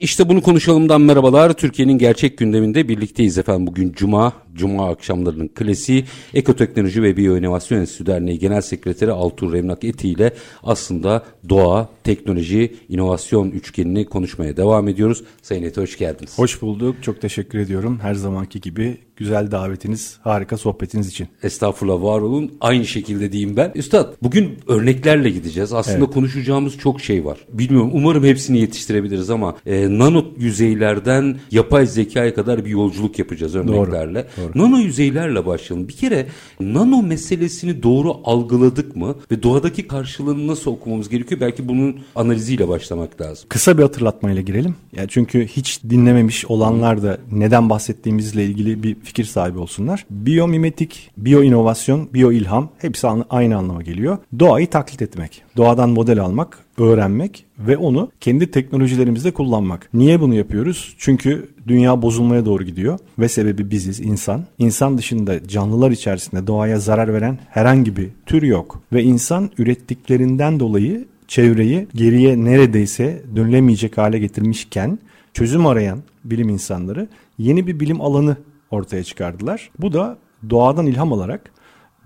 İşte bunu konuşalımdan merhabalar. Türkiye'nin gerçek gündeminde birlikteyiz efendim. Bugün Cuma, Cuma akşamlarının klasiği Ekoteknoloji ve Biyoinovasyon Enstitüsü Derneği Genel Sekreteri Altuğ Remnak Eti ile aslında doğa, teknoloji, inovasyon üçgenini konuşmaya devam ediyoruz. Sayın Eti hoş geldiniz. Hoş bulduk. Çok teşekkür ediyorum. Her zamanki gibi güzel davetiniz, harika sohbetiniz için. Estağfurullah var olun. Aynı şekilde diyeyim ben. Üstad bugün örneklerle gideceğiz. Aslında evet. konuşacağımız çok şey var. Bilmiyorum umarım hepsini yetiştirebiliriz ama e, nano yüzeylerden yapay zekaya kadar bir yolculuk yapacağız örneklerle. Doğru, doğru. Nano yüzeylerle başlayalım. Bir kere nano meselesini doğru algıladık mı ve doğadaki karşılığını nasıl okumamız gerekiyor? Belki bunun analiziyle başlamak lazım. Kısa bir hatırlatmayla girelim. Yani çünkü hiç dinlememiş olanlar da neden bahsettiğimizle ilgili bir fikir sahibi olsunlar. Biyomimetik, biyoinovasyon, biyoilham hepsi aynı anlama geliyor. Doğayı taklit etmek, doğadan model almak, öğrenmek ve onu kendi teknolojilerimizde kullanmak. Niye bunu yapıyoruz? Çünkü dünya bozulmaya doğru gidiyor ve sebebi biziz insan. İnsan dışında canlılar içerisinde doğaya zarar veren herhangi bir tür yok ve insan ürettiklerinden dolayı çevreyi geriye neredeyse dönülemeyecek hale getirmişken çözüm arayan bilim insanları yeni bir bilim alanı ortaya çıkardılar. Bu da doğadan ilham alarak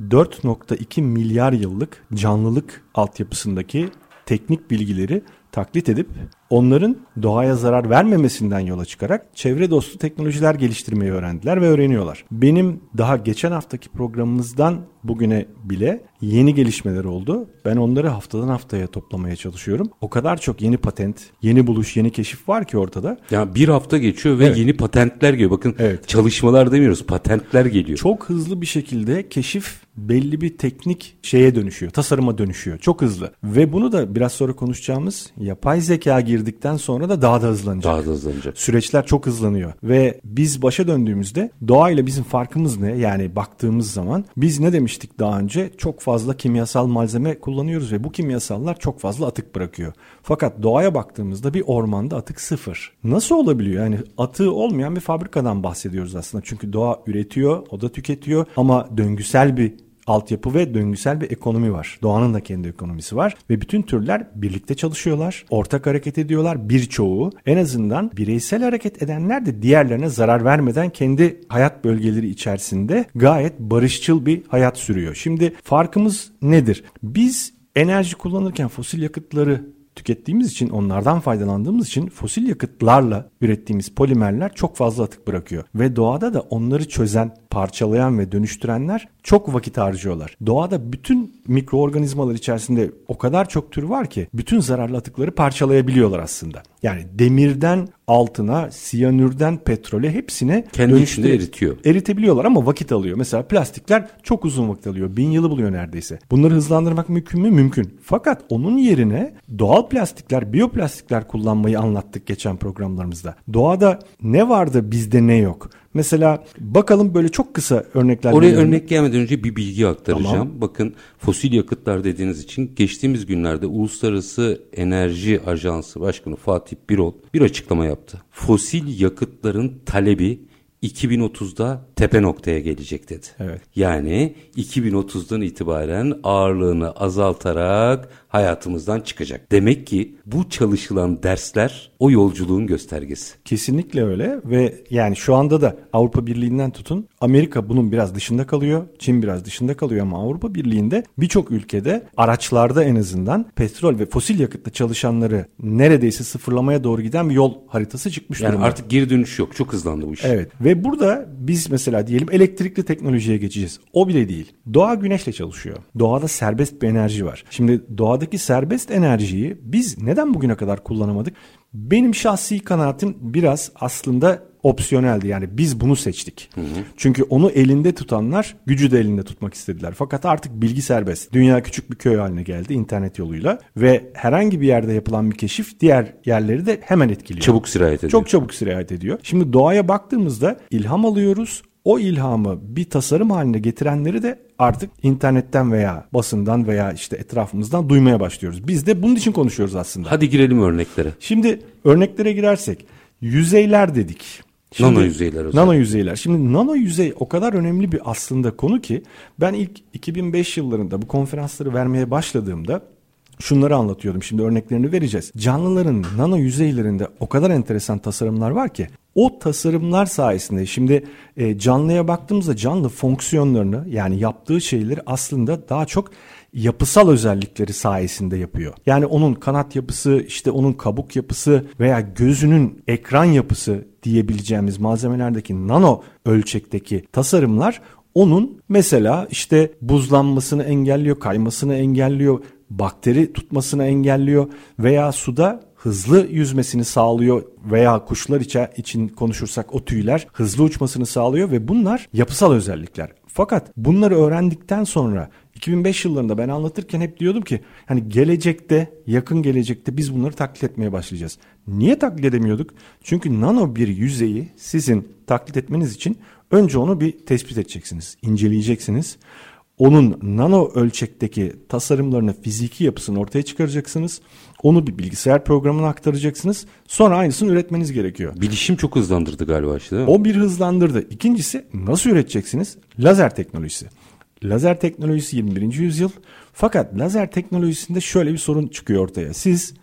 4.2 milyar yıllık canlılık altyapısındaki teknik bilgileri taklit edip onların doğaya zarar vermemesinden yola çıkarak çevre dostu teknolojiler geliştirmeyi öğrendiler ve öğreniyorlar. Benim daha geçen haftaki programımızdan bugüne bile yeni gelişmeler oldu. Ben onları haftadan haftaya toplamaya çalışıyorum. O kadar çok yeni patent, yeni buluş, yeni keşif var ki ortada. Ya bir hafta geçiyor ve evet. yeni patentler geliyor. Bakın evet. çalışmalar demiyoruz, patentler geliyor. Çok hızlı bir şekilde keşif belli bir teknik şeye dönüşüyor, tasarıma dönüşüyor. Çok hızlı. Ve bunu da biraz sonra konuşacağımız yapay zeka girdikten sonra da daha da hızlanacak. Daha da hızlanacak. Süreçler çok hızlanıyor. Ve biz başa döndüğümüzde doğayla bizim farkımız ne? Yani baktığımız zaman biz ne demiştik daha önce? Çok fazla kimyasal malzeme kullanıyoruz ve bu kimyasallar çok fazla atık bırakıyor. Fakat doğaya baktığımızda bir ormanda atık sıfır. Nasıl olabiliyor? Yani atığı olmayan bir fabrikadan bahsediyoruz aslında. Çünkü doğa üretiyor, o da tüketiyor ama döngüsel bir altyapı ve döngüsel bir ekonomi var. Doğanın da kendi ekonomisi var ve bütün türler birlikte çalışıyorlar, ortak hareket ediyorlar birçoğu. En azından bireysel hareket edenler de diğerlerine zarar vermeden kendi hayat bölgeleri içerisinde gayet barışçıl bir hayat sürüyor. Şimdi farkımız nedir? Biz enerji kullanırken fosil yakıtları tükettiğimiz için onlardan faydalandığımız için fosil yakıtlarla ürettiğimiz polimerler çok fazla atık bırakıyor. Ve doğada da onları çözen, parçalayan ve dönüştürenler çok vakit harcıyorlar. Doğada bütün mikroorganizmalar içerisinde o kadar çok tür var ki bütün zararlı atıkları parçalayabiliyorlar aslında. Yani demirden altına, siyanürden petrole hepsine kendi içinde eritiyor. Eritebiliyorlar ama vakit alıyor. Mesela plastikler çok uzun vakit alıyor. Bin yılı buluyor neredeyse. Bunları hızlandırmak mümkün mü? Mümkün. Fakat onun yerine doğal plastikler, biyoplastikler kullanmayı anlattık geçen programlarımızda. Doğada ne vardı bizde ne yok? Mesela bakalım böyle çok kısa örnekler. Oraya örnek gelmeden önce bir bilgi aktaracağım. Tamam. Bakın fosil yakıtlar dediğiniz için geçtiğimiz günlerde Uluslararası Enerji Ajansı Başkanı Fatih Birol bir açıklama yaptı. Fosil yakıtların talebi 2030'da tepe noktaya gelecek dedi. Evet. Yani 2030'dan itibaren ağırlığını azaltarak hayatımızdan çıkacak. Demek ki bu çalışılan dersler o yolculuğun göstergesi. Kesinlikle öyle ve yani şu anda da Avrupa Birliği'nden tutun Amerika bunun biraz dışında kalıyor. Çin biraz dışında kalıyor ama Avrupa Birliği'nde birçok ülkede araçlarda en azından petrol ve fosil yakıtla çalışanları neredeyse sıfırlamaya doğru giden bir yol haritası çıkmış yani durumda. artık geri dönüş yok. Çok hızlandı bu iş. Evet ve burada biz mesela diyelim elektrikli teknolojiye geçeceğiz. O bile değil. Doğa güneşle çalışıyor. Doğada serbest bir enerji var. Şimdi doğada dünyadaki serbest enerjiyi biz neden bugüne kadar kullanamadık? Benim şahsi kanaatim biraz aslında opsiyoneldi. Yani biz bunu seçtik. Hı hı. Çünkü onu elinde tutanlar gücü de elinde tutmak istediler. Fakat artık bilgi serbest. Dünya küçük bir köy haline geldi internet yoluyla ve herhangi bir yerde yapılan bir keşif diğer yerleri de hemen etkiliyor. Çabuk sirayet ediyor. Çok çabuk sirayet ediyor. Şimdi doğaya baktığımızda ilham alıyoruz o ilhamı bir tasarım haline getirenleri de artık internetten veya basından veya işte etrafımızdan duymaya başlıyoruz. Biz de bunun için konuşuyoruz aslında. Hadi girelim örneklere. Şimdi örneklere girersek yüzeyler dedik. Şimdi, nano yüzeyler özellikle. Nano yüzeyler. Şimdi nano yüzey o kadar önemli bir aslında konu ki ben ilk 2005 yıllarında bu konferansları vermeye başladığımda şunları anlatıyordum. Şimdi örneklerini vereceğiz. Canlıların nano yüzeylerinde o kadar enteresan tasarımlar var ki o tasarımlar sayesinde şimdi e, canlıya baktığımızda canlı fonksiyonlarını yani yaptığı şeyleri aslında daha çok yapısal özellikleri sayesinde yapıyor. Yani onun kanat yapısı, işte onun kabuk yapısı veya gözünün ekran yapısı diyebileceğimiz malzemelerdeki nano ölçekteki tasarımlar onun mesela işte buzlanmasını engelliyor, kaymasını engelliyor, bakteri tutmasını engelliyor veya suda hızlı yüzmesini sağlıyor veya kuşlar için konuşursak o tüyler hızlı uçmasını sağlıyor ve bunlar yapısal özellikler. Fakat bunları öğrendikten sonra 2005 yıllarında ben anlatırken hep diyordum ki hani gelecekte yakın gelecekte biz bunları taklit etmeye başlayacağız. Niye taklit edemiyorduk? Çünkü nano bir yüzeyi sizin taklit etmeniz için önce onu bir tespit edeceksiniz, inceleyeceksiniz onun nano ölçekteki tasarımlarını, fiziki yapısını ortaya çıkaracaksınız. Onu bir bilgisayar programına aktaracaksınız. Sonra aynısını üretmeniz gerekiyor. Bilişim çok hızlandırdı galiba işte değil mi? O bir hızlandırdı. İkincisi nasıl üreteceksiniz? Lazer teknolojisi. Lazer teknolojisi 21. yüzyıl. Fakat lazer teknolojisinde şöyle bir sorun çıkıyor ortaya. Siz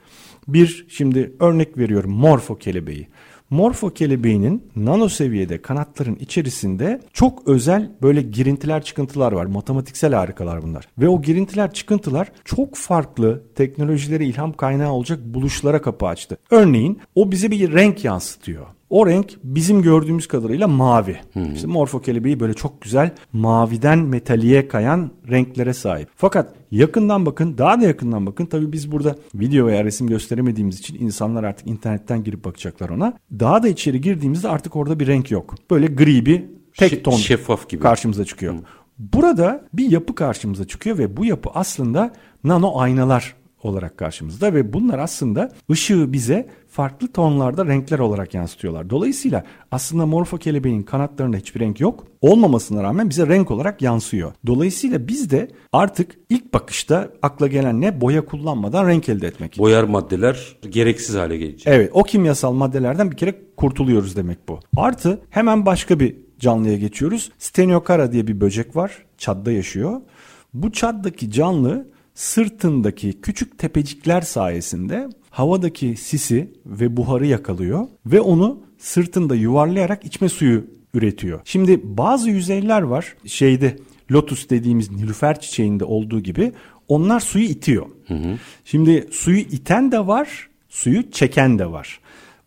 bir şimdi örnek veriyorum morfo kelebeği. Morfo kelebeğinin nano seviyede kanatların içerisinde çok özel böyle girintiler çıkıntılar var. Matematiksel harikalar bunlar. Ve o girintiler çıkıntılar çok farklı teknolojilere ilham kaynağı olacak buluşlara kapı açtı. Örneğin o bize bir renk yansıtıyor. O renk bizim gördüğümüz kadarıyla mavi. Hmm. İşte morfo kelebeği böyle çok güzel maviden metaliye kayan renklere sahip. Fakat yakından bakın, daha da yakından bakın. Tabii biz burada video veya resim gösteremediğimiz için insanlar artık internetten girip bakacaklar ona. Daha da içeri girdiğimizde artık orada bir renk yok. Böyle gri bir tek ton şeffaf gibi karşımıza çıkıyor. Hmm. Burada bir yapı karşımıza çıkıyor ve bu yapı aslında nano aynalar olarak karşımızda ve bunlar aslında ışığı bize farklı tonlarda renkler olarak yansıtıyorlar. Dolayısıyla aslında morfo kelebeğin kanatlarında hiçbir renk yok. Olmamasına rağmen bize renk olarak yansıyor. Dolayısıyla biz de artık ilk bakışta akla gelen ne? Boya kullanmadan renk elde etmek. Boyar maddeler gereksiz hale gelecek. Evet o kimyasal maddelerden bir kere kurtuluyoruz demek bu. Artı hemen başka bir canlıya geçiyoruz. Steniokara diye bir böcek var. Çadda yaşıyor. Bu çaddaki canlı sırtındaki küçük tepecikler sayesinde havadaki sisi ve buharı yakalıyor ve onu sırtında yuvarlayarak içme suyu üretiyor. Şimdi bazı yüzeyler var şeyde lotus dediğimiz nilüfer çiçeğinde olduğu gibi onlar suyu itiyor. Hı hı. Şimdi suyu iten de var, suyu çeken de var.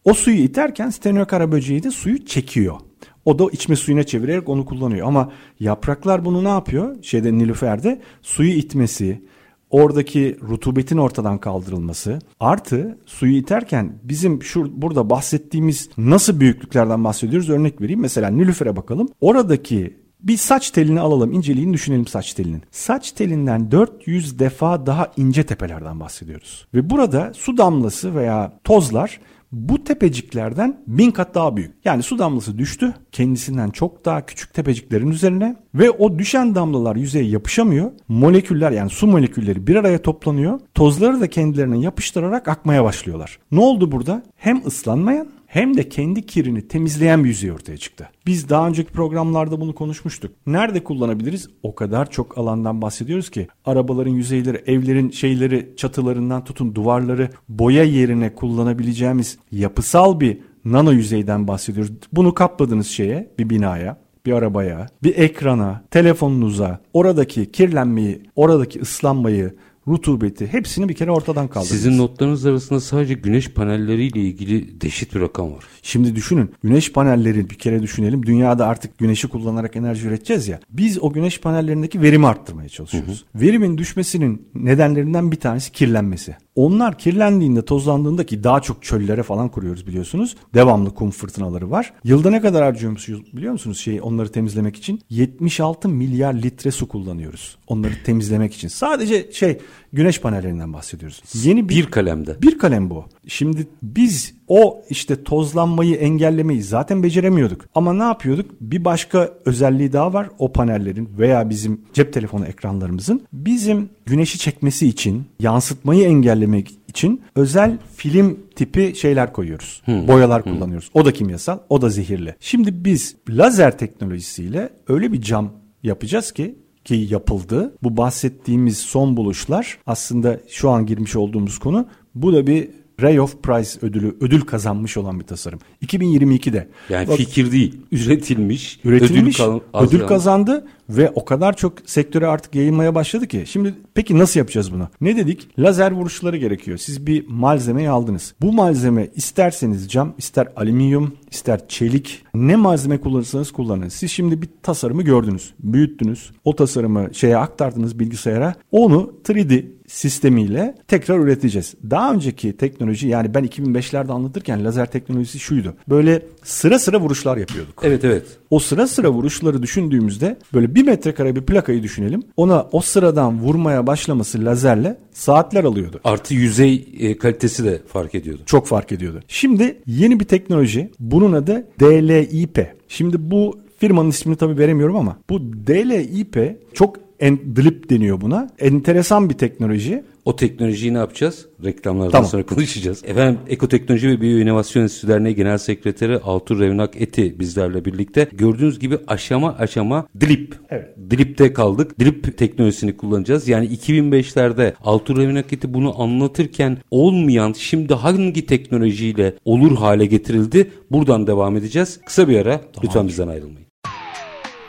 O suyu iterken stenokara böceği de suyu çekiyor. O da içme suyuna çevirerek onu kullanıyor. Ama yapraklar bunu ne yapıyor? Şeyde nilüferde suyu itmesi, oradaki rutubetin ortadan kaldırılması artı suyu iterken bizim şu burada bahsettiğimiz nasıl büyüklüklerden bahsediyoruz örnek vereyim. Mesela Nilüfer'e bakalım. Oradaki bir saç telini alalım, inceliğini düşünelim saç telinin. Saç telinden 400 defa daha ince tepelerden bahsediyoruz. Ve burada su damlası veya tozlar bu tepeciklerden bin kat daha büyük. Yani su damlası düştü kendisinden çok daha küçük tepeciklerin üzerine ve o düşen damlalar yüzeye yapışamıyor. Moleküller yani su molekülleri bir araya toplanıyor. Tozları da kendilerine yapıştırarak akmaya başlıyorlar. Ne oldu burada? Hem ıslanmayan hem de kendi kirini temizleyen bir yüzey ortaya çıktı. Biz daha önceki programlarda bunu konuşmuştuk. Nerede kullanabiliriz? O kadar çok alandan bahsediyoruz ki arabaların yüzeyleri, evlerin şeyleri, çatılarından tutun duvarları boya yerine kullanabileceğimiz yapısal bir nano yüzeyden bahsediyoruz. Bunu kapladığınız şeye, bir binaya, bir arabaya, bir ekrana, telefonunuza, oradaki kirlenmeyi, oradaki ıslanmayı, rutubeti hepsini bir kere ortadan kaldırdınız. Sizin notlarınız arasında sadece güneş panelleriyle ilgili deşit bir rakam var. Şimdi düşünün güneş panelleri bir kere düşünelim. Dünyada artık güneşi kullanarak enerji üreteceğiz ya. Biz o güneş panellerindeki verimi arttırmaya çalışıyoruz. Hı hı. Verimin düşmesinin nedenlerinden bir tanesi kirlenmesi. Onlar kirlendiğinde, tozlandığında ki daha çok çöllere falan kuruyoruz biliyorsunuz. Devamlı kum fırtınaları var. Yılda ne kadar harcıyormuşuz biliyor musunuz şey onları temizlemek için? 76 milyar litre su kullanıyoruz. Onları temizlemek için. Sadece şey güneş panellerinden bahsediyoruz. Yeni bir, bir kalemde. Bir kalem bu. Şimdi biz o işte tozlanmayı engellemeyi zaten beceremiyorduk. Ama ne yapıyorduk? Bir başka özelliği daha var o panellerin veya bizim cep telefonu ekranlarımızın. Bizim güneşi çekmesi için, yansıtmayı engellemek için özel film tipi şeyler koyuyoruz. Hmm. Boyalar hmm. kullanıyoruz. O da kimyasal, o da zehirli. Şimdi biz lazer teknolojisiyle öyle bir cam yapacağız ki ki yapıldı. Bu bahsettiğimiz son buluşlar aslında şu an girmiş olduğumuz konu. Bu da bir Ray of Prize ödülü ödül kazanmış olan bir tasarım. 2022'de. Yani Bak, fikir değil, üretilmiş, üretilmiş, ödül, ödül kazandı ve o kadar çok sektöre artık yayılmaya başladı ki. Şimdi peki nasıl yapacağız bunu? Ne dedik? Lazer vuruşları gerekiyor. Siz bir malzemeyi aldınız. Bu malzeme isterseniz cam, ister alüminyum, ister çelik ne malzeme kullanırsanız kullanın. Siz şimdi bir tasarımı gördünüz, büyüttünüz. O tasarımı şeye aktardınız bilgisayara. Onu 3D sistemiyle tekrar üreteceğiz. Daha önceki teknoloji yani ben 2005'lerde anlatırken lazer teknolojisi şuydu. Böyle sıra sıra vuruşlar yapıyorduk. Evet evet. O sıra sıra vuruşları düşündüğümüzde böyle bir metrekare bir plakayı düşünelim. Ona o sıradan vurmaya başlaması lazerle saatler alıyordu. Artı yüzey e, kalitesi de fark ediyordu. Çok fark ediyordu. Şimdi yeni bir teknoloji. Bunun adı DLIP. Şimdi bu firmanın ismini tabii veremiyorum ama bu DLIP çok Endlip deniyor buna. Enteresan bir teknoloji. O teknolojiyi ne yapacağız? Reklamlardan tamam. sonra konuşacağız. Efendim Ekoteknoloji ve Biyoinovasyon Enstitüsü Derneği Genel Sekreteri Altur Revnak Eti bizlerle birlikte. Gördüğünüz gibi aşama aşama DLIP. Evet. DLIP'te kaldık. DLIP teknolojisini kullanacağız. Yani 2005'lerde Altur Revnak Eti bunu anlatırken olmayan şimdi hangi teknolojiyle olur hale getirildi? Buradan devam edeceğiz. Kısa bir ara. Tamam. Lütfen bizden ayrılmayın.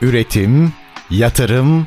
Üretim, yatırım,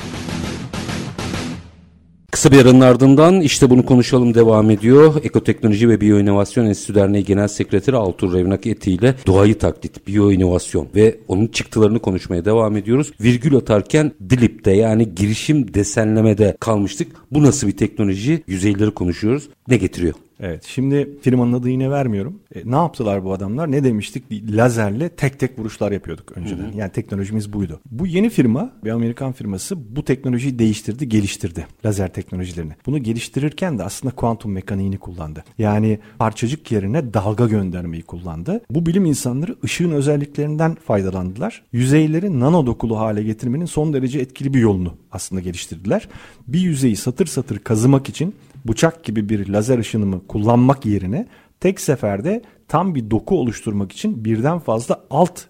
Kısa bir aranın ardından işte bunu konuşalım devam ediyor. Ekoteknoloji ve Biyoinovasyon Enstitüsü Derneği Genel Sekreteri Altur Revnak Eti ile doğayı taklit, biyoinovasyon ve onun çıktılarını konuşmaya devam ediyoruz. Virgül atarken DLIP'te yani girişim desenlemede kalmıştık. Bu nasıl bir teknoloji? Yüzeyleri konuşuyoruz. Ne getiriyor? Evet şimdi firmanın adı yine vermiyorum. E, ne yaptılar bu adamlar? Ne demiştik? Lazerle tek tek vuruşlar yapıyorduk önceden. Hı hı. Yani teknolojimiz buydu. Bu yeni firma bir Amerikan firması bu teknolojiyi değiştirdi, geliştirdi. Lazer teknolojilerini. Bunu geliştirirken de aslında kuantum mekaniğini kullandı. Yani parçacık yerine dalga göndermeyi kullandı. Bu bilim insanları ışığın özelliklerinden faydalandılar. Yüzeyleri nano dokulu hale getirmenin son derece etkili bir yolunu aslında geliştirdiler. Bir yüzeyi satır satır kazımak için bıçak gibi bir lazer ışınımı kullanmak yerine tek seferde tam bir doku oluşturmak için birden fazla alt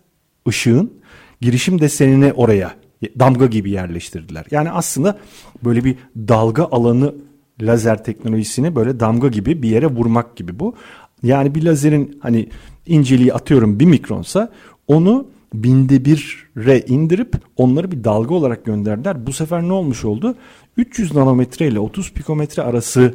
ışığın girişim desenini oraya damga gibi yerleştirdiler. Yani aslında böyle bir dalga alanı lazer teknolojisini böyle damga gibi bir yere vurmak gibi bu. Yani bir lazerin hani inceliği atıyorum bir mikronsa onu binde bire indirip onları bir dalga olarak gönderdiler. Bu sefer ne olmuş oldu? 300 nanometre ile 30 pikometre arası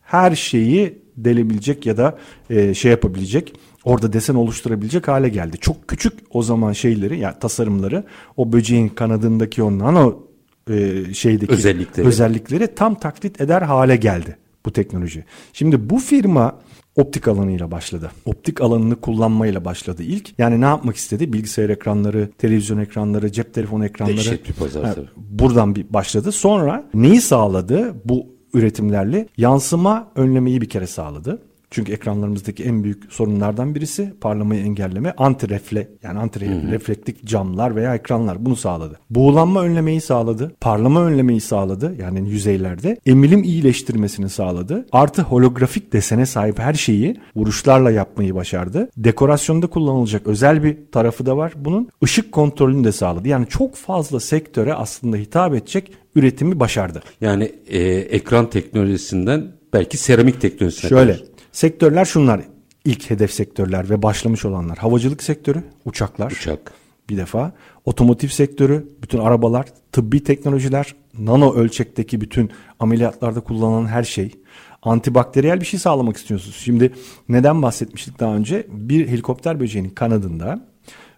her şeyi delebilecek ya da e, şey yapabilecek orada desen oluşturabilecek hale geldi. Çok küçük o zaman şeyleri yani tasarımları o böceğin kanadındaki o nano e, şeydeki özellikleri. özellikleri tam taklit eder hale geldi bu teknoloji. Şimdi bu firma optik alanıyla başladı. Optik alanını kullanmayla başladı ilk. Yani ne yapmak istedi? Bilgisayar ekranları, televizyon ekranları, cep telefonu ekranları. Dehşet bir pazar ha, Buradan bir başladı. Sonra neyi sağladı? Bu üretimlerle yansıma önlemeyi bir kere sağladı. Çünkü ekranlarımızdaki en büyük sorunlardan birisi parlamayı engelleme, anti refle yani anti reflektif camlar veya ekranlar bunu sağladı. Buğulanma önlemeyi sağladı, parlama önlemeyi sağladı yani yüzeylerde, emilim iyileştirmesini sağladı. Artı holografik desene sahip her şeyi vuruşlarla yapmayı başardı. Dekorasyonda kullanılacak özel bir tarafı da var bunun. Işık kontrolünü de sağladı. Yani çok fazla sektöre aslında hitap edecek üretimi başardı. Yani e, ekran teknolojisinden belki seramik teknolojisine Şöyle kadar. Sektörler şunlar. İlk hedef sektörler ve başlamış olanlar. Havacılık sektörü, uçaklar. Uçak. Bir defa. Otomotiv sektörü, bütün arabalar, tıbbi teknolojiler, nano ölçekteki bütün ameliyatlarda kullanılan her şey. antibakteriyel bir şey sağlamak istiyorsunuz. Şimdi neden bahsetmiştik daha önce? Bir helikopter böceğinin kanadında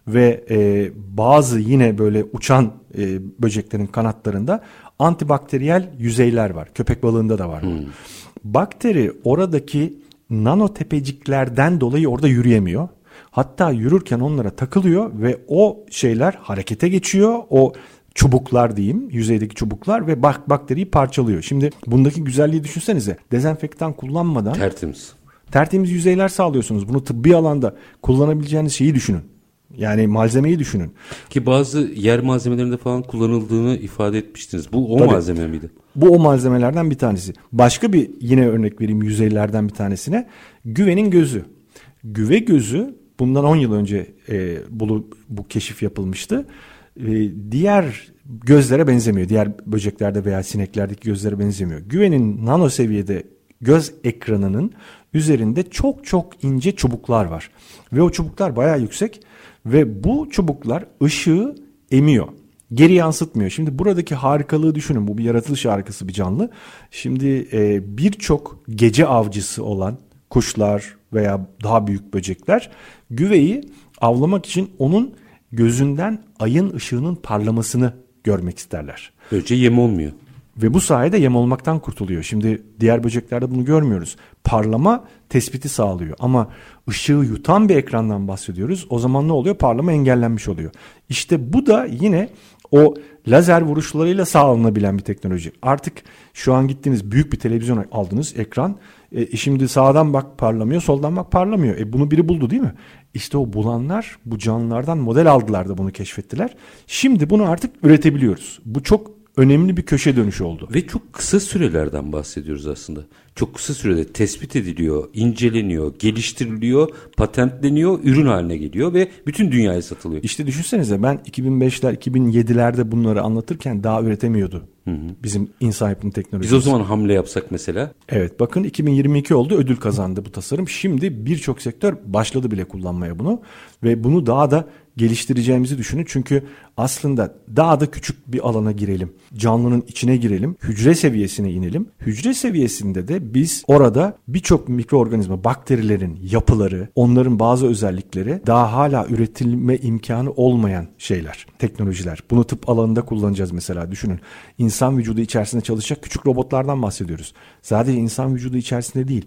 ve e, bazı yine böyle uçan e, böceklerin kanatlarında antibakteriyel yüzeyler var. Köpek balığında da var. Hmm. Bakteri oradaki nano tepeciklerden dolayı orada yürüyemiyor. Hatta yürürken onlara takılıyor ve o şeyler harekete geçiyor. O çubuklar diyeyim yüzeydeki çubuklar ve bak bakteriyi parçalıyor. Şimdi bundaki güzelliği düşünsenize dezenfektan kullanmadan tertemiz tertemiz yüzeyler sağlıyorsunuz. Bunu tıbbi alanda kullanabileceğiniz şeyi düşünün. Yani malzemeyi düşünün. Ki bazı yer malzemelerinde falan kullanıldığını ifade etmiştiniz. Bu o Tabii, malzeme miydi? Bu o malzemelerden bir tanesi. Başka bir yine örnek vereyim yüzeylerden bir tanesine. Güvenin gözü. Güve gözü bundan 10 yıl önce e, bu, bu keşif yapılmıştı. E, diğer gözlere benzemiyor. Diğer böceklerde veya sineklerdeki gözlere benzemiyor. Güvenin nano seviyede göz ekranının üzerinde çok çok ince çubuklar var. Ve o çubuklar bayağı yüksek ve bu çubuklar ışığı emiyor. Geri yansıtmıyor. Şimdi buradaki harikalığı düşünün. Bu bir yaratılış harikası bir canlı. Şimdi e, birçok gece avcısı olan kuşlar veya daha büyük böcekler güveyi avlamak için onun gözünden ayın ışığının parlamasını görmek isterler. Böylece yem olmuyor. Ve bu sayede yem olmaktan kurtuluyor. Şimdi diğer böceklerde bunu görmüyoruz. Parlama tespiti sağlıyor ama ışığı yutan bir ekrandan bahsediyoruz. O zaman ne oluyor? Parlama engellenmiş oluyor. İşte bu da yine o lazer vuruşlarıyla sağlanabilen bir teknoloji. Artık şu an gittiğiniz büyük bir televizyon aldınız ekran. E, şimdi sağdan bak parlamıyor, soldan bak parlamıyor. E, bunu biri buldu değil mi? İşte o bulanlar bu canlılardan model aldılar da bunu keşfettiler. Şimdi bunu artık üretebiliyoruz. Bu çok önemli bir köşe dönüşü oldu. Ve çok kısa sürelerden bahsediyoruz aslında. Çok kısa sürede tespit ediliyor, inceleniyor, geliştiriliyor, patentleniyor, ürün haline geliyor ve bütün dünyaya satılıyor. İşte düşünsenize ben 2005'ler, 2007'lerde bunları anlatırken daha üretemiyordu. Hı hı. Bizim yapımı teknolojisi. Biz o zaman hamle yapsak mesela. Evet bakın 2022 oldu ödül kazandı bu tasarım. Şimdi birçok sektör başladı bile kullanmaya bunu. Ve bunu daha da geliştireceğimizi düşünün. Çünkü aslında daha da küçük bir alana girelim. Canlının içine girelim. Hücre seviyesine inelim. Hücre seviyesinde de biz orada birçok mikroorganizma, bakterilerin yapıları, onların bazı özellikleri daha hala üretilme imkanı olmayan şeyler, teknolojiler. Bunu tıp alanında kullanacağız mesela düşünün. İnsan vücudu içerisinde çalışacak küçük robotlardan bahsediyoruz. Sadece insan vücudu içerisinde değil.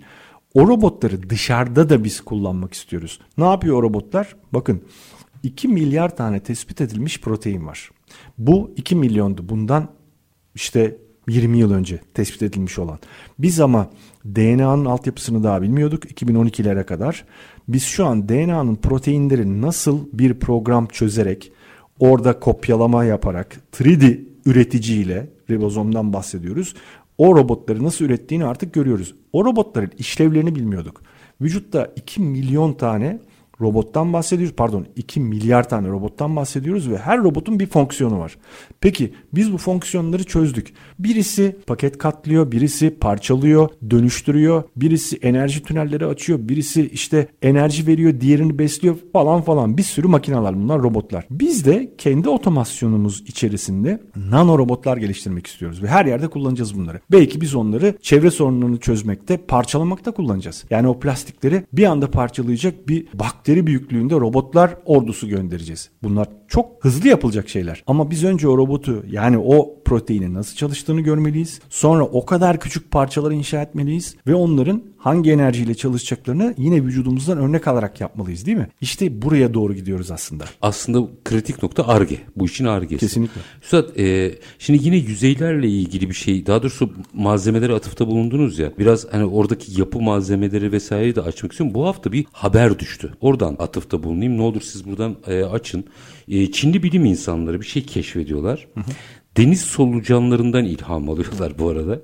O robotları dışarıda da biz kullanmak istiyoruz. Ne yapıyor o robotlar? Bakın 2 milyar tane tespit edilmiş protein var. Bu 2 milyondu. Bundan işte 20 yıl önce tespit edilmiş olan. Biz ama DNA'nın altyapısını daha bilmiyorduk 2012'lere kadar. Biz şu an DNA'nın proteinleri nasıl bir program çözerek orada kopyalama yaparak 3D üreticiyle ribozomdan bahsediyoruz. O robotları nasıl ürettiğini artık görüyoruz. O robotların işlevlerini bilmiyorduk. Vücutta 2 milyon tane robottan bahsediyoruz. Pardon 2 milyar tane robottan bahsediyoruz ve her robotun bir fonksiyonu var. Peki biz bu fonksiyonları çözdük. Birisi paket katlıyor, birisi parçalıyor, dönüştürüyor, birisi enerji tünelleri açıyor, birisi işte enerji veriyor, diğerini besliyor falan falan. Bir sürü makineler bunlar robotlar. Biz de kendi otomasyonumuz içerisinde nano robotlar geliştirmek istiyoruz ve her yerde kullanacağız bunları. Belki biz onları çevre sorunlarını çözmekte, parçalamakta kullanacağız. Yani o plastikleri bir anda parçalayacak bir bakteri bakteri büyüklüğünde robotlar ordusu göndereceğiz. Bunlar çok hızlı yapılacak şeyler. Ama biz önce o robotu yani o proteinin nasıl çalıştığını görmeliyiz. Sonra o kadar küçük parçaları inşa etmeliyiz ve onların hangi enerjiyle çalışacaklarını yine vücudumuzdan örnek alarak yapmalıyız değil mi? İşte buraya doğru gidiyoruz aslında. Aslında kritik nokta ARGE. Bu işin ARGE'si. Kesinlikle. Üstad e, şimdi yine yüzeylerle ilgili bir şey daha doğrusu malzemelere atıfta bulundunuz ya. Biraz hani oradaki yapı malzemeleri vesaireyi de açmak istiyorum. Bu hafta bir haber düştü. Oradan atıfta bulunayım. Ne olur siz buradan e, açın. E, Çinli bilim insanları bir şey keşfediyorlar. Hı hı. Deniz solucanlarından ilham alıyorlar bu arada.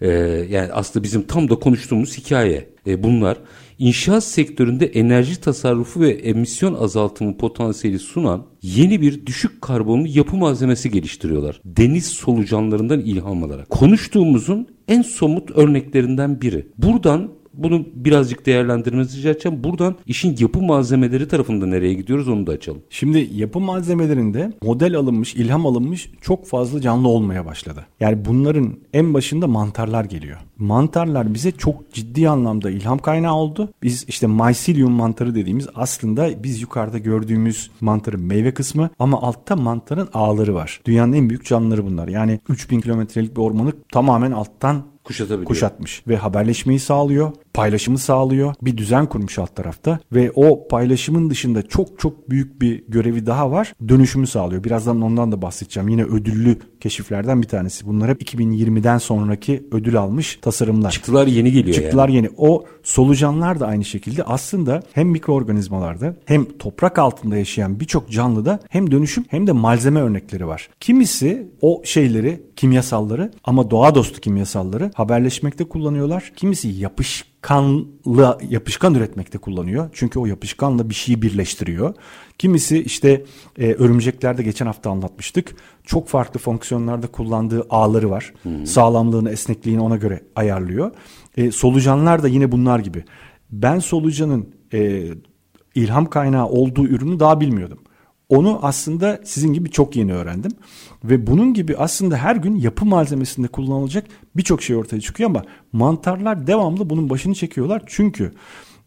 E, yani aslında bizim tam da konuştuğumuz hikaye e, bunlar. İnşaat sektöründe enerji tasarrufu ve emisyon azaltımı potansiyeli sunan yeni bir düşük karbonlu yapı malzemesi geliştiriyorlar. Deniz solucanlarından ilham alarak. Konuştuğumuzun en somut örneklerinden biri. Buradan Bunu birazcık değerlendirmenizi rica edeceğim. Buradan işin yapı malzemeleri tarafında nereye gidiyoruz onu da açalım. Şimdi yapı malzemelerinde model alınmış, ilham alınmış çok fazla canlı olmaya başladı. Yani bunların en başında mantarlar geliyor. Mantarlar bize çok ciddi anlamda ilham kaynağı oldu. Biz işte mycelium mantarı dediğimiz aslında biz yukarıda gördüğümüz mantarın meyve kısmı ama altta mantarın ağları var. Dünyanın en büyük canlıları bunlar. Yani 3000 kilometrelik bir ormanı tamamen alttan Kuşatabiliyor. kuşatmış ve haberleşmeyi sağlıyor, paylaşımı sağlıyor. Bir düzen kurmuş alt tarafta ve o paylaşımın dışında çok çok büyük bir görevi daha var. Dönüşümü sağlıyor. Birazdan ondan da bahsedeceğim. Yine ödüllü keşiflerden bir tanesi. Bunlar hep 2020'den sonraki ödül almış tasarımlar. Çıktılar yeni geliyor Çıktılar yani. yeni. O solucanlar da aynı şekilde aslında hem mikroorganizmalarda hem toprak altında yaşayan birçok canlıda hem dönüşüm hem de malzeme örnekleri var. Kimisi o şeyleri, kimyasalları ama doğa dostu kimyasalları haberleşmekte kullanıyorlar. Kimisi yapışkanlı yapışkan üretmekte kullanıyor. Çünkü o yapışkanla bir şeyi birleştiriyor. Kimisi işte e, örümceklerde geçen hafta anlatmıştık. Çok farklı fonksiyonlarda kullandığı ağları var. Sağlamlığını, esnekliğini ona göre ayarlıyor. E, solucanlar da yine bunlar gibi. Ben solucanın e, ilham kaynağı olduğu ürünü daha bilmiyordum. Onu aslında sizin gibi çok yeni öğrendim. Ve bunun gibi aslında her gün yapı malzemesinde kullanılacak birçok şey ortaya çıkıyor ama mantarlar devamlı bunun başını çekiyorlar. Çünkü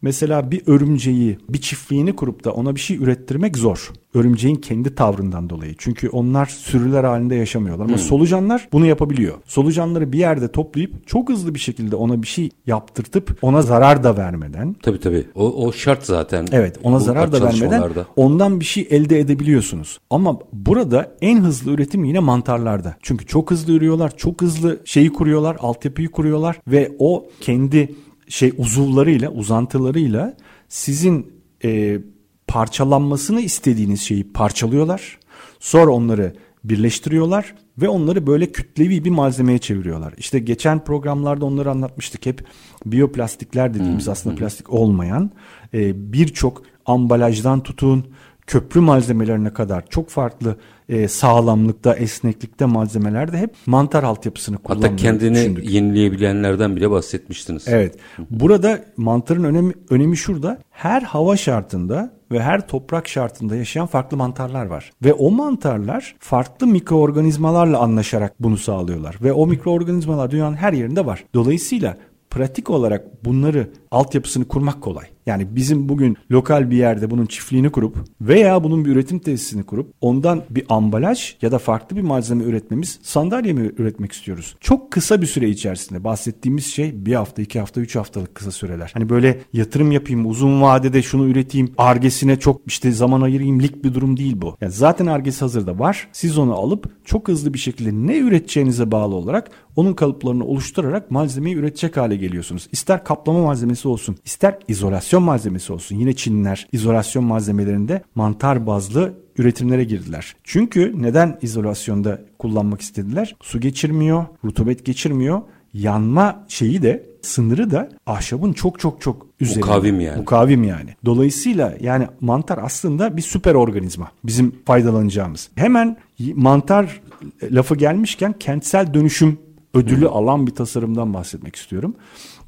mesela bir örümceği, bir çiftliğini kurup da ona bir şey ürettirmek zor. Örümceğin kendi tavrından dolayı. Çünkü onlar sürüler halinde yaşamıyorlar. Ama solucanlar bunu yapabiliyor. Solucanları bir yerde toplayıp çok hızlı bir şekilde ona bir şey yaptırtıp ona zarar da vermeden Tabii tabii. O, o şart zaten. Evet ona zarar da vermeden ondan bir şey elde edebiliyorsunuz. Ama burada en hızlı üretim yine mantarlarda. Çünkü çok hızlı ürüyorlar, çok hızlı şeyi kuruyorlar, altyapıyı kuruyorlar ve o kendi şey uzuvlarıyla, uzantılarıyla sizin e, parçalanmasını istediğiniz şeyi parçalıyorlar. Sonra onları birleştiriyorlar ve onları böyle kütlevi bir malzemeye çeviriyorlar. İşte geçen programlarda onları anlatmıştık hep biyoplastikler dediğimiz aslında plastik olmayan e, birçok ambalajdan tutun köprü malzemelerine kadar çok farklı e, sağlamlıkta, esneklikte malzemelerde hep mantar altyapısını kullanmayı Hatta kendini düşündük. yenileyebilenlerden bile bahsetmiştiniz. Evet. Burada mantarın önemi, önemi şurada. Her hava şartında ve her toprak şartında yaşayan farklı mantarlar var. Ve o mantarlar farklı mikroorganizmalarla anlaşarak bunu sağlıyorlar. Ve o mikroorganizmalar dünyanın her yerinde var. Dolayısıyla pratik olarak bunları altyapısını kurmak kolay. Yani bizim bugün lokal bir yerde bunun çiftliğini kurup veya bunun bir üretim tesisini kurup ondan bir ambalaj ya da farklı bir malzeme üretmemiz sandalye mi üretmek istiyoruz? Çok kısa bir süre içerisinde bahsettiğimiz şey bir hafta, iki hafta, üç haftalık kısa süreler. Hani böyle yatırım yapayım, uzun vadede şunu üreteyim, argesine çok işte zaman ayırayım lik bir durum değil bu. Yani zaten argesi hazırda var. Siz onu alıp çok hızlı bir şekilde ne üreteceğinize bağlı olarak onun kalıplarını oluşturarak malzemeyi üretecek hale geliyorsunuz. İster kaplama malzemesi olsun, ister izolasyon malzemesi olsun. Yine Çinliler izolasyon malzemelerinde mantar bazlı üretimlere girdiler. Çünkü neden izolasyonda kullanmak istediler? Su geçirmiyor, rutubet geçirmiyor. Yanma şeyi de sınırı da ahşabın çok çok çok üzerinde. Mukavim yani. Mukavim yani. Dolayısıyla yani mantar aslında bir süper organizma. Bizim faydalanacağımız. Hemen mantar lafı gelmişken kentsel dönüşüm ödülü alan bir tasarımdan bahsetmek istiyorum.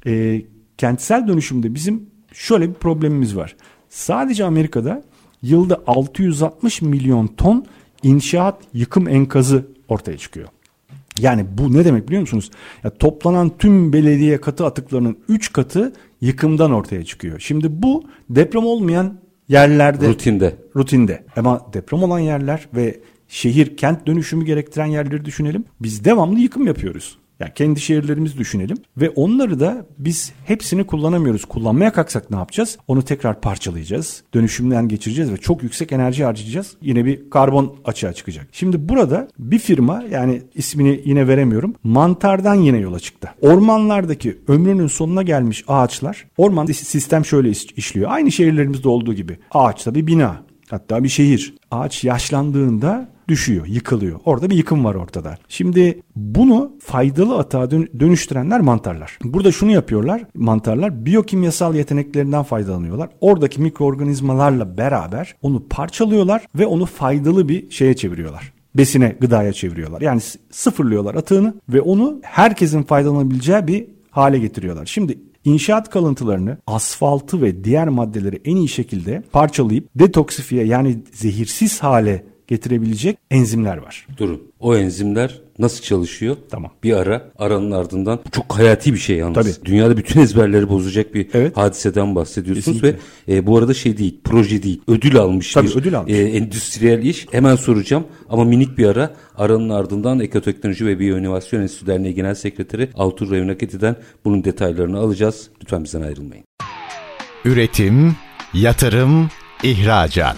Ee, kentsel dönüşümde bizim şöyle bir problemimiz var. Sadece Amerika'da yılda 660 milyon ton inşaat yıkım enkazı ortaya çıkıyor. Yani bu ne demek biliyor musunuz? Ya toplanan tüm belediye katı atıklarının 3 katı yıkımdan ortaya çıkıyor. Şimdi bu deprem olmayan yerlerde Rutinde. rutinde. Ama deprem olan yerler ve şehir kent dönüşümü gerektiren yerleri düşünelim. Biz devamlı yıkım yapıyoruz. Yani kendi şehirlerimizi düşünelim ve onları da biz hepsini kullanamıyoruz. Kullanmaya kalksak ne yapacağız? Onu tekrar parçalayacağız. Dönüşümden geçireceğiz ve çok yüksek enerji harcayacağız. Yine bir karbon açığa çıkacak. Şimdi burada bir firma yani ismini yine veremiyorum. Mantardan yine yola çıktı. Ormanlardaki ömrünün sonuna gelmiş ağaçlar. Orman sistem şöyle işliyor. Aynı şehirlerimizde olduğu gibi. Ağaçta bir bina. Hatta bir şehir. Ağaç yaşlandığında düşüyor, yıkılıyor. Orada bir yıkım var ortada. Şimdi bunu faydalı atağa dönüştürenler mantarlar. Burada şunu yapıyorlar. Mantarlar biyokimyasal yeteneklerinden faydalanıyorlar. Oradaki mikroorganizmalarla beraber onu parçalıyorlar ve onu faydalı bir şeye çeviriyorlar besine, gıdaya çeviriyorlar. Yani sıfırlıyorlar atığını ve onu herkesin faydalanabileceği bir hale getiriyorlar. Şimdi İnşaat kalıntılarını, asfaltı ve diğer maddeleri en iyi şekilde parçalayıp detoksifiye yani zehirsiz hale getirebilecek enzimler var. Durun. O enzimler nasıl çalışıyor? Tamam. Bir ara aranın ardından bu çok hayati bir şey yalnız. Tabii. Dünyada bütün ezberleri bozacak bir Evet. hadiseden bahsediyorsunuz Kesinlikle. ve e, bu arada şey değil, proje değil, ödül almış Tabii, bir ödül almış. e, endüstriyel iş. Hemen soracağım ama minik bir ara aranın ardından Ekoteknoloji ve Biyoinovasyon Enstitüsü Derneği Genel Sekreteri Altur Revnaketi'den bunun detaylarını alacağız. Lütfen bizden ayrılmayın. Üretim, yatırım, ihracat.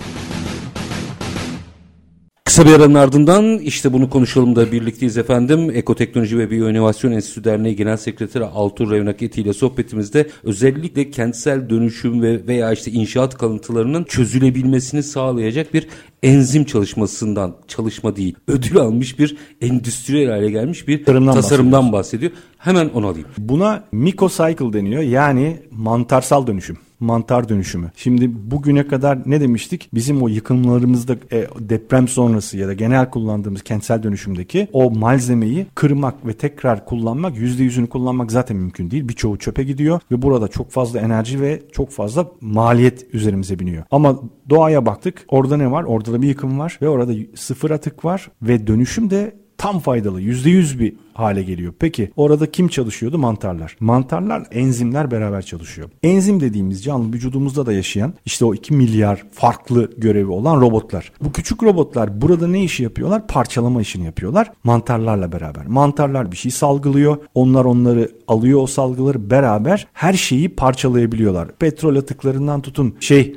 Kısa bir aranın ardından işte bunu konuşalım da birlikteyiz efendim. Ekoteknoloji ve Biyoinovasyon Enstitüsü Derneği Genel Sekreteri Altur Revnaketi ile sohbetimizde özellikle kentsel dönüşüm ve veya işte inşaat kalıntılarının çözülebilmesini sağlayacak bir enzim çalışmasından çalışma değil ödül almış bir endüstriyel hale gelmiş bir Tasarımdan tasarımdan bahsediyor. Hemen onu alayım. Buna mycocycle deniyor. Yani mantarsal dönüşüm. Mantar dönüşümü. Şimdi bugüne kadar ne demiştik? Bizim o yıkımlarımızda e, deprem sonrası ya da genel kullandığımız kentsel dönüşümdeki o malzemeyi kırmak ve tekrar kullanmak %100'ünü kullanmak zaten mümkün değil. Birçoğu çöpe gidiyor ve burada çok fazla enerji ve çok fazla maliyet üzerimize biniyor. Ama doğaya baktık. Orada ne var? Orada da bir yıkım var ve orada sıfır atık var ve dönüşüm de tam faydalı %100 bir hale geliyor. Peki orada kim çalışıyordu? Mantarlar. Mantarlar enzimler beraber çalışıyor. Enzim dediğimiz canlı vücudumuzda da yaşayan işte o 2 milyar farklı görevi olan robotlar. Bu küçük robotlar burada ne işi yapıyorlar? Parçalama işini yapıyorlar mantarlarla beraber. Mantarlar bir şey salgılıyor. Onlar onları alıyor o salgıları beraber her şeyi parçalayabiliyorlar. Petrol atıklarından tutun şey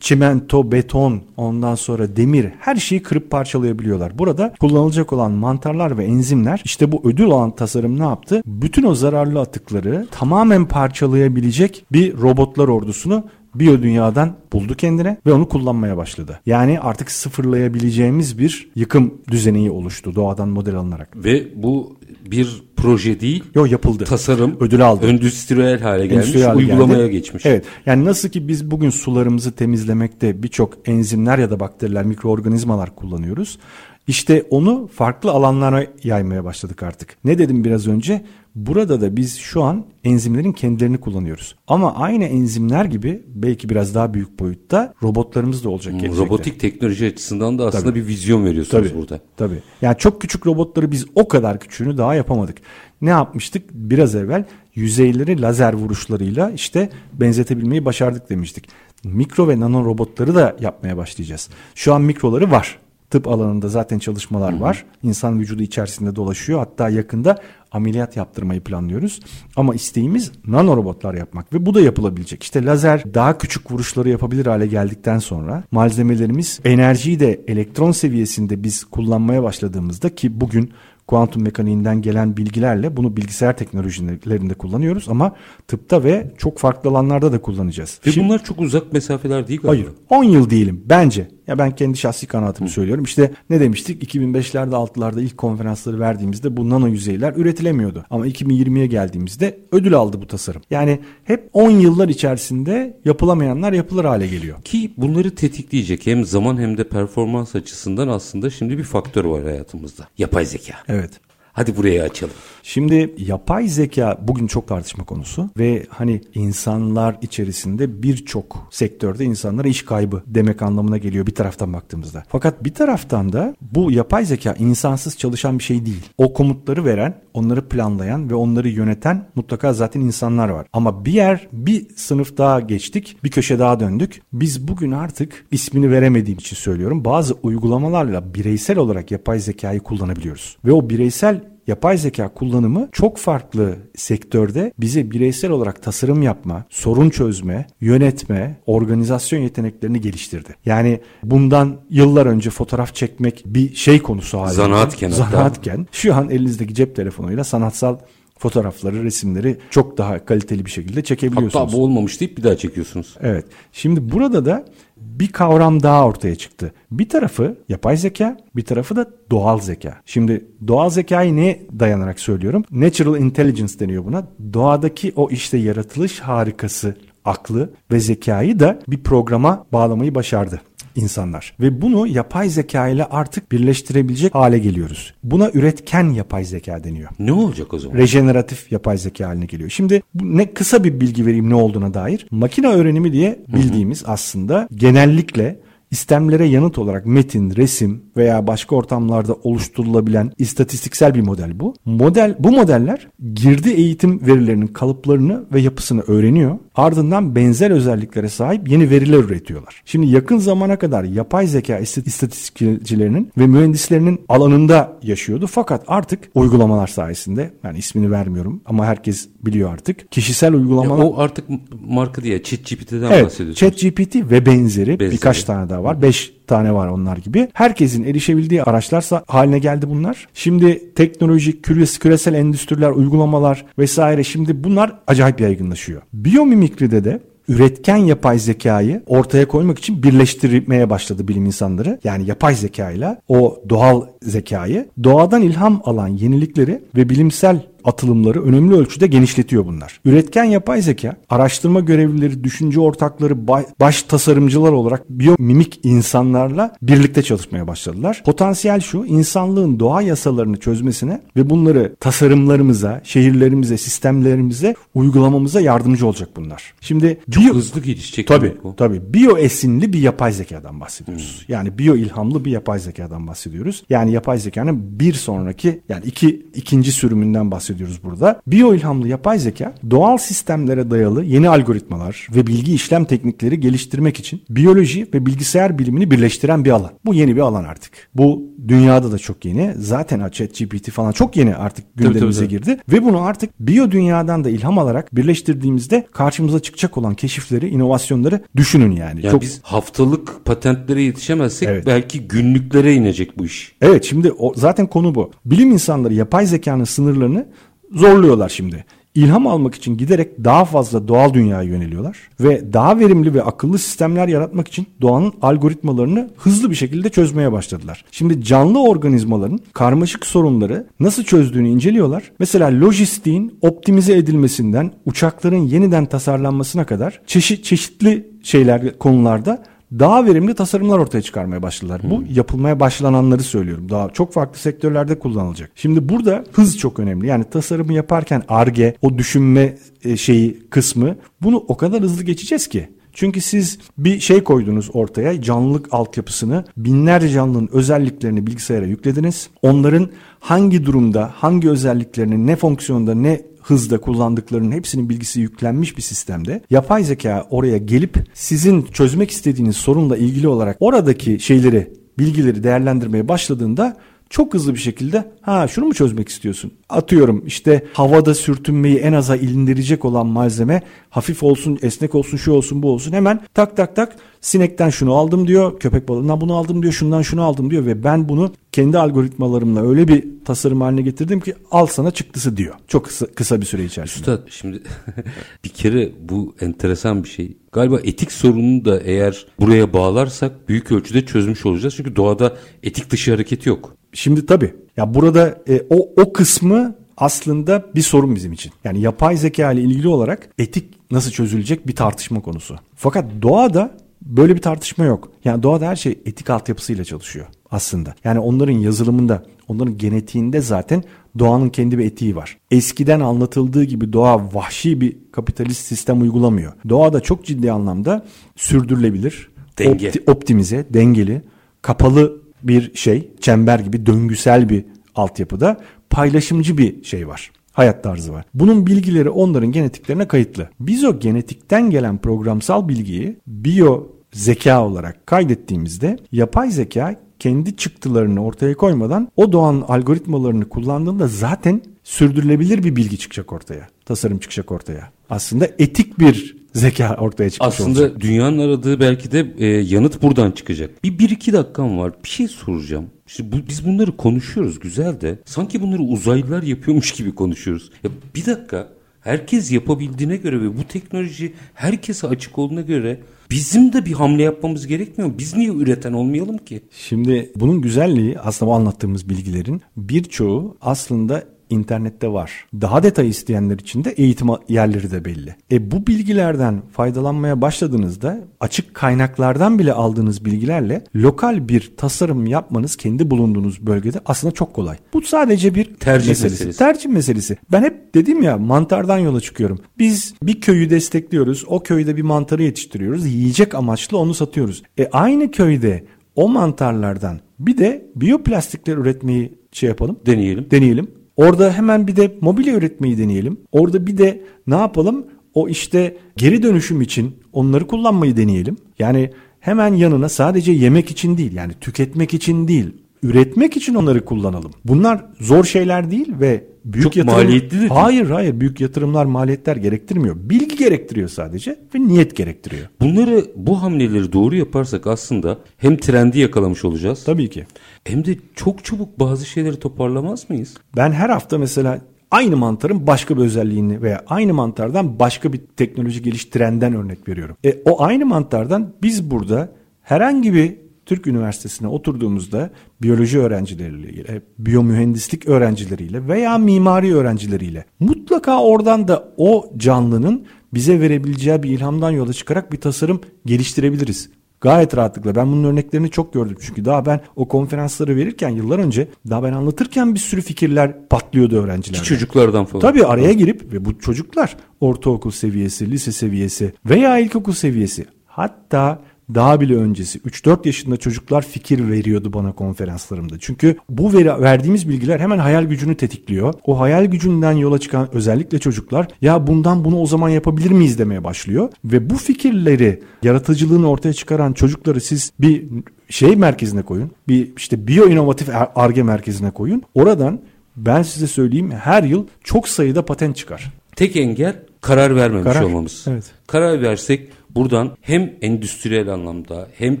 çimento, beton, ondan sonra demir her şeyi kırıp parçalayabiliyorlar. Burada kullanılacak olan mantarlar ve enzimler işte bu ödül alan tasarım ne yaptı? Bütün o zararlı atıkları tamamen parçalayabilecek bir robotlar ordusunu biyodünyadan buldu kendine ve onu kullanmaya başladı. Yani artık sıfırlayabileceğimiz bir yıkım düzeneği oluştu doğadan model alınarak. Ve bu bir proje değil Yo yapıldı. tasarım ödül aldı. endüstriyel hale gelmiş Endüstriyel uygulamaya geldi. geçmiş. Evet. Yani nasıl ki biz bugün sularımızı temizlemekte birçok enzimler ya da bakteriler, mikroorganizmalar kullanıyoruz. İşte onu farklı alanlara yaymaya başladık artık. Ne dedim biraz önce? Burada da biz şu an enzimlerin kendilerini kullanıyoruz. Ama aynı enzimler gibi belki biraz daha büyük boyutta robotlarımız da olacak gelecekte. Robotik teknoloji açısından da aslında bir vizyon veriyorsunuz Tabii, burada. Tabii. Yani çok küçük robotları biz o kadar küçüğünü daha yapamadık. Ne yapmıştık? Biraz evvel yüzeyleri lazer vuruşlarıyla işte benzetebilmeyi başardık demiştik. Mikro ve nano robotları da yapmaya başlayacağız. Şu an mikroları var. Tıp alanında zaten çalışmalar var. İnsan vücudu içerisinde dolaşıyor. Hatta yakında ameliyat yaptırmayı planlıyoruz. Ama isteğimiz nano robotlar yapmak ve bu da yapılabilecek. İşte lazer daha küçük vuruşları yapabilir hale geldikten sonra malzemelerimiz enerjiyi de elektron seviyesinde biz kullanmaya başladığımızda ki bugün kuantum mekaniğinden gelen bilgilerle bunu bilgisayar teknolojilerinde kullanıyoruz ama tıpta ve çok farklı alanlarda da kullanacağız. Ve Şimdi- bunlar çok uzak mesafeler değil galiba. Hayır. 10 yıl diyelim bence. Ya ben kendi şahsi kanaatimi söylüyorum. İşte ne demiştik? 2005'lerde 6'larda ilk konferansları verdiğimizde bu nano yüzeyler üretilemiyordu. Ama 2020'ye geldiğimizde ödül aldı bu tasarım. Yani hep 10 yıllar içerisinde yapılamayanlar yapılır hale geliyor. Ki bunları tetikleyecek hem zaman hem de performans açısından aslında şimdi bir faktör var hayatımızda. Yapay zeka. Evet. Hadi buraya açalım. Şimdi yapay zeka bugün çok tartışma konusu ve hani insanlar içerisinde birçok sektörde insanlara iş kaybı demek anlamına geliyor bir taraftan baktığımızda. Fakat bir taraftan da bu yapay zeka insansız çalışan bir şey değil. O komutları veren, onları planlayan ve onları yöneten mutlaka zaten insanlar var. Ama bir yer, bir sınıf daha geçtik, bir köşe daha döndük. Biz bugün artık ismini veremediğim için söylüyorum. Bazı uygulamalarla bireysel olarak yapay zekayı kullanabiliyoruz. Ve o bireysel Yapay zeka kullanımı çok farklı sektörde bize bireysel olarak tasarım yapma, sorun çözme, yönetme, organizasyon yeteneklerini geliştirdi. Yani bundan yıllar önce fotoğraf çekmek bir şey konusu halinde. Zanaatken. Zanaatken şu an elinizdeki cep telefonuyla sanatsal fotoğrafları, resimleri çok daha kaliteli bir şekilde çekebiliyorsunuz. Hatta bu olmamış deyip bir daha çekiyorsunuz. Evet. Şimdi burada da bir kavram daha ortaya çıktı. Bir tarafı yapay zeka, bir tarafı da doğal zeka. Şimdi doğal zekayı ne dayanarak söylüyorum? Natural intelligence deniyor buna. Doğadaki o işte yaratılış harikası aklı ve zekayı da bir programa bağlamayı başardı insanlar. Ve bunu yapay zeka ile artık birleştirebilecek hale geliyoruz. Buna üretken yapay zeka deniyor. Ne olacak o zaman? Rejeneratif yapay zeka haline geliyor. Şimdi ne kısa bir bilgi vereyim ne olduğuna dair. Makine öğrenimi diye bildiğimiz aslında genellikle istemlere yanıt olarak metin, resim veya başka ortamlarda oluşturulabilen istatistiksel bir model bu. Model bu modeller girdi eğitim verilerinin kalıplarını ve yapısını öğreniyor. Ardından benzer özelliklere sahip yeni veriler üretiyorlar. Şimdi yakın zamana kadar yapay zeka istatistikçilerinin ve mühendislerinin alanında yaşıyordu. Fakat artık uygulamalar sayesinde yani ismini vermiyorum ama herkes biliyor artık. Kişisel uygulamalar. Ya o artık marka diye ChatGPT'den evet, bahsediyorsun. ChatGPT ve benzeri, Benzeri. birkaç tane daha var. Beş tane var onlar gibi. Herkesin erişebildiği araçlar haline geldi bunlar. Şimdi teknolojik, küresel endüstriler, uygulamalar vesaire şimdi bunlar acayip yaygınlaşıyor. Biyomimikride de üretken yapay zekayı ortaya koymak için birleştirmeye başladı bilim insanları. Yani yapay zekayla o doğal zekayı doğadan ilham alan yenilikleri ve bilimsel atılımları önemli ölçüde genişletiyor bunlar. Üretken yapay zeka, araştırma görevlileri, düşünce ortakları, baş tasarımcılar olarak biyomimik insanlarla birlikte çalışmaya başladılar. Potansiyel şu, insanlığın doğa yasalarını çözmesine ve bunları tasarımlarımıza, şehirlerimize, sistemlerimize uygulamamıza yardımcı olacak bunlar. Şimdi çok biyo, hızlı gelişecek. Tabii, bu. tabii. Biyo esinli bir yapay zekadan bahsediyoruz. Hmm. Yani biyo ilhamlı bir yapay zekadan bahsediyoruz. Yani yapay zekanın bir sonraki yani iki ikinci sürümünden bahsediyoruz bahsediyoruz burada. Biyo ilhamlı yapay zeka doğal sistemlere dayalı yeni algoritmalar ve bilgi işlem teknikleri geliştirmek için biyoloji ve bilgisayar bilimini birleştiren bir alan. Bu yeni bir alan artık. Bu dünyada da çok yeni. Zaten ChatGPT falan çok yeni artık gündemimize tabii, tabii, girdi ve bunu artık biyo dünyadan da ilham alarak birleştirdiğimizde karşımıza çıkacak olan keşifleri, inovasyonları düşünün yani. Yani çok... biz haftalık patentlere yetişemezsek evet. belki günlüklere inecek bu iş. Evet şimdi o, zaten konu bu. Bilim insanları yapay zekanın sınırlarını zorluyorlar şimdi. İlham almak için giderek daha fazla doğal dünyaya yöneliyorlar ve daha verimli ve akıllı sistemler yaratmak için doğanın algoritmalarını hızlı bir şekilde çözmeye başladılar. Şimdi canlı organizmaların karmaşık sorunları nasıl çözdüğünü inceliyorlar. Mesela lojistiğin optimize edilmesinden uçakların yeniden tasarlanmasına kadar çeşit çeşitli şeyler konularda daha verimli tasarımlar ortaya çıkarmaya başladılar. Hmm. Bu yapılmaya başlananları söylüyorum. Daha çok farklı sektörlerde kullanılacak. Şimdi burada hız çok önemli. Yani tasarımı yaparken arge, o düşünme e, şeyi kısmı bunu o kadar hızlı geçeceğiz ki. Çünkü siz bir şey koydunuz ortaya canlılık altyapısını binlerce canlının özelliklerini bilgisayara yüklediniz. Onların hangi durumda, hangi özelliklerini, ne fonksiyonda, ne hızda kullandıklarının hepsinin bilgisi yüklenmiş bir sistemde yapay zeka oraya gelip sizin çözmek istediğiniz sorunla ilgili olarak oradaki şeyleri bilgileri değerlendirmeye başladığında çok hızlı bir şekilde ha şunu mu çözmek istiyorsun? Atıyorum işte havada sürtünmeyi en aza indirecek olan malzeme hafif olsun, esnek olsun, şu olsun, bu olsun. Hemen tak tak tak sinekten şunu aldım diyor, köpek balığından bunu aldım diyor, şundan şunu aldım diyor ve ben bunu kendi algoritmalarımla öyle bir tasarım haline getirdim ki al sana çıktısı diyor. Çok kısa, kısa bir süre içerisinde. Üstad şimdi bir kere bu enteresan bir şey. Galiba etik sorununu da eğer buraya bağlarsak büyük ölçüde çözmüş olacağız. Çünkü doğada etik dışı hareket yok. Şimdi tabii ya burada e, o o kısmı aslında bir sorun bizim için. Yani yapay zeka ile ilgili olarak etik nasıl çözülecek bir tartışma konusu. Fakat doğada böyle bir tartışma yok. Yani doğada her şey etik altyapısıyla çalışıyor aslında. Yani onların yazılımında, onların genetiğinde zaten doğanın kendi bir etiği var. Eskiden anlatıldığı gibi doğa vahşi bir kapitalist sistem uygulamıyor. Doğa da çok ciddi anlamda sürdürülebilir, Denge. opti, optimize, dengeli, kapalı bir şey, çember gibi döngüsel bir altyapıda paylaşımcı bir şey var hayat tarzı var. Bunun bilgileri onların genetiklerine kayıtlı. Biz o genetikten gelen programsal bilgiyi biyo zeka olarak kaydettiğimizde yapay zeka kendi çıktılarını ortaya koymadan o doğan algoritmalarını kullandığında zaten sürdürülebilir bir bilgi çıkacak ortaya. Tasarım çıkacak ortaya. Aslında etik bir zeka ortaya çıkmış Aslında olacak. dünyanın aradığı belki de e, yanıt buradan çıkacak. Bir, bir iki dakikam var. Bir şey soracağım. İşte bu, biz bunları konuşuyoruz güzel de sanki bunları uzaylılar yapıyormuş gibi konuşuyoruz. Ya bir dakika herkes yapabildiğine göre ve bu teknoloji herkese açık olduğuna göre bizim de bir hamle yapmamız gerekmiyor mu? Biz niye üreten olmayalım ki? Şimdi bunun güzelliği aslında bu anlattığımız bilgilerin birçoğu aslında internette var. Daha detay isteyenler için de eğitim yerleri de belli. E bu bilgilerden faydalanmaya başladığınızda açık kaynaklardan bile aldığınız bilgilerle lokal bir tasarım yapmanız kendi bulunduğunuz bölgede aslında çok kolay. Bu sadece bir tercih meselesi. meselesi. Tercih meselesi. Ben hep dedim ya mantardan yola çıkıyorum. Biz bir köyü destekliyoruz. O köyde bir mantarı yetiştiriyoruz. Yiyecek amaçlı onu satıyoruz. E aynı köyde o mantarlardan bir de biyoplastikler üretmeyi şey yapalım. Deneyelim. Deneyelim. Orada hemen bir de mobilya üretmeyi deneyelim. Orada bir de ne yapalım? O işte geri dönüşüm için onları kullanmayı deneyelim. Yani hemen yanına sadece yemek için değil yani tüketmek için değil üretmek için onları kullanalım. Bunlar zor şeyler değil ve büyük Çok yatırım... maliyetli de değil. Hayır hayır büyük yatırımlar maliyetler gerektirmiyor. Bilgi gerektiriyor sadece ve niyet gerektiriyor. Bunları bu hamleleri doğru yaparsak aslında hem trendi yakalamış olacağız Tabii ki. Hem de çok çabuk bazı şeyleri toparlamaz mıyız? Ben her hafta mesela aynı mantarın başka bir özelliğini veya aynı mantardan başka bir teknoloji geliştirenden örnek veriyorum. E, o aynı mantardan biz burada herhangi bir Türk Üniversitesi'ne oturduğumuzda biyoloji öğrencileriyle, biyomühendislik öğrencileriyle veya mimari öğrencileriyle mutlaka oradan da o canlının bize verebileceği bir ilhamdan yola çıkarak bir tasarım geliştirebiliriz. Gayet rahatlıkla. Ben bunun örneklerini çok gördüm. Çünkü daha ben o konferansları verirken yıllar önce daha ben anlatırken bir sürü fikirler patlıyordu öğrencilerden. Ki çocuklardan falan. Tabii araya girip ve bu çocuklar ortaokul seviyesi, lise seviyesi veya ilkokul seviyesi hatta daha bile öncesi 3-4 yaşında çocuklar fikir veriyordu bana konferanslarımda. Çünkü bu veri, verdiğimiz bilgiler hemen hayal gücünü tetikliyor. O hayal gücünden yola çıkan özellikle çocuklar ya bundan bunu o zaman yapabilir miyiz demeye başlıyor. Ve bu fikirleri yaratıcılığını ortaya çıkaran çocukları siz bir şey merkezine koyun. Bir işte biyo inovatif arge merkezine koyun. Oradan ben size söyleyeyim her yıl çok sayıda patent çıkar. Tek engel karar vermemiş Karar, olmamız. evet. Karar versek buradan hem endüstriyel anlamda hem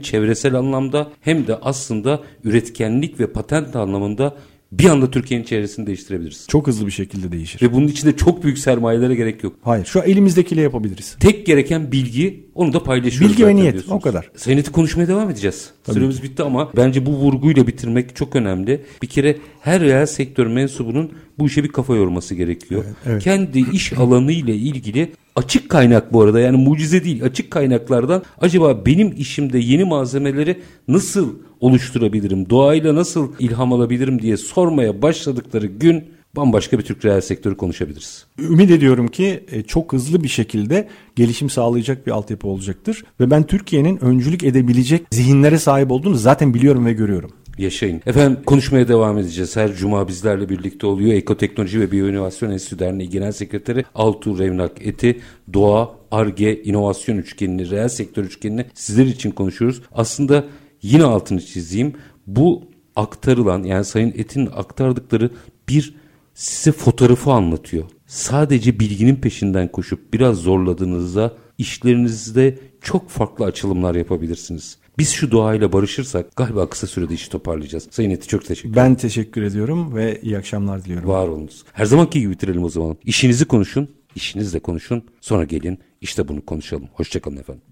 çevresel anlamda hem de aslında üretkenlik ve patent anlamında bir anda Türkiye'nin çevresini değiştirebiliriz. Çok hızlı bir şekilde değişir. Ve bunun için de çok büyük sermayelere gerek yok. Hayır şu elimizdekiyle yapabiliriz. Tek gereken bilgi onu da paylaşıyoruz. Bilgi ve niyet, diyorsunuz. o kadar. Seneti konuşmaya devam edeceğiz. Süremiz bitti ama bence bu vurguyla bitirmek çok önemli. Bir kere her reel sektör mensubunun bu işe bir kafa yorması gerekiyor. evet. Kendi iş alanı ile ilgili açık kaynak bu arada yani mucize değil açık kaynaklardan acaba benim işimde yeni malzemeleri nasıl oluşturabilirim, doğayla nasıl ilham alabilirim diye sormaya başladıkları gün bambaşka bir Türk reel sektörü konuşabiliriz. Ümit ediyorum ki e, çok hızlı bir şekilde gelişim sağlayacak bir altyapı olacaktır. Ve ben Türkiye'nin öncülük edebilecek zihinlere sahip olduğunu zaten biliyorum ve görüyorum. Yaşayın. Efendim konuşmaya devam edeceğiz. Her cuma bizlerle birlikte oluyor. Ekoteknoloji ve Biyoinovasyon Enstitüsü Derneği Genel Sekreteri Altuğ Revnak Eti, Doğa, Arge, İnovasyon Üçgenini, reel sektör üçgenini sizler için konuşuyoruz. Aslında yine altını çizeyim. Bu aktarılan yani Sayın Et'in aktardıkları bir size fotoğrafı anlatıyor. Sadece bilginin peşinden koşup biraz zorladığınızda işlerinizde çok farklı açılımlar yapabilirsiniz. Biz şu doğayla barışırsak galiba kısa sürede işi toparlayacağız. Sayın Eti çok teşekkür ederim. Ben teşekkür ediyorum ve iyi akşamlar diliyorum. Var olunuz. Her zamanki gibi bitirelim o zaman. İşinizi konuşun, işinizle konuşun. Sonra gelin işte bunu konuşalım. Hoşçakalın efendim.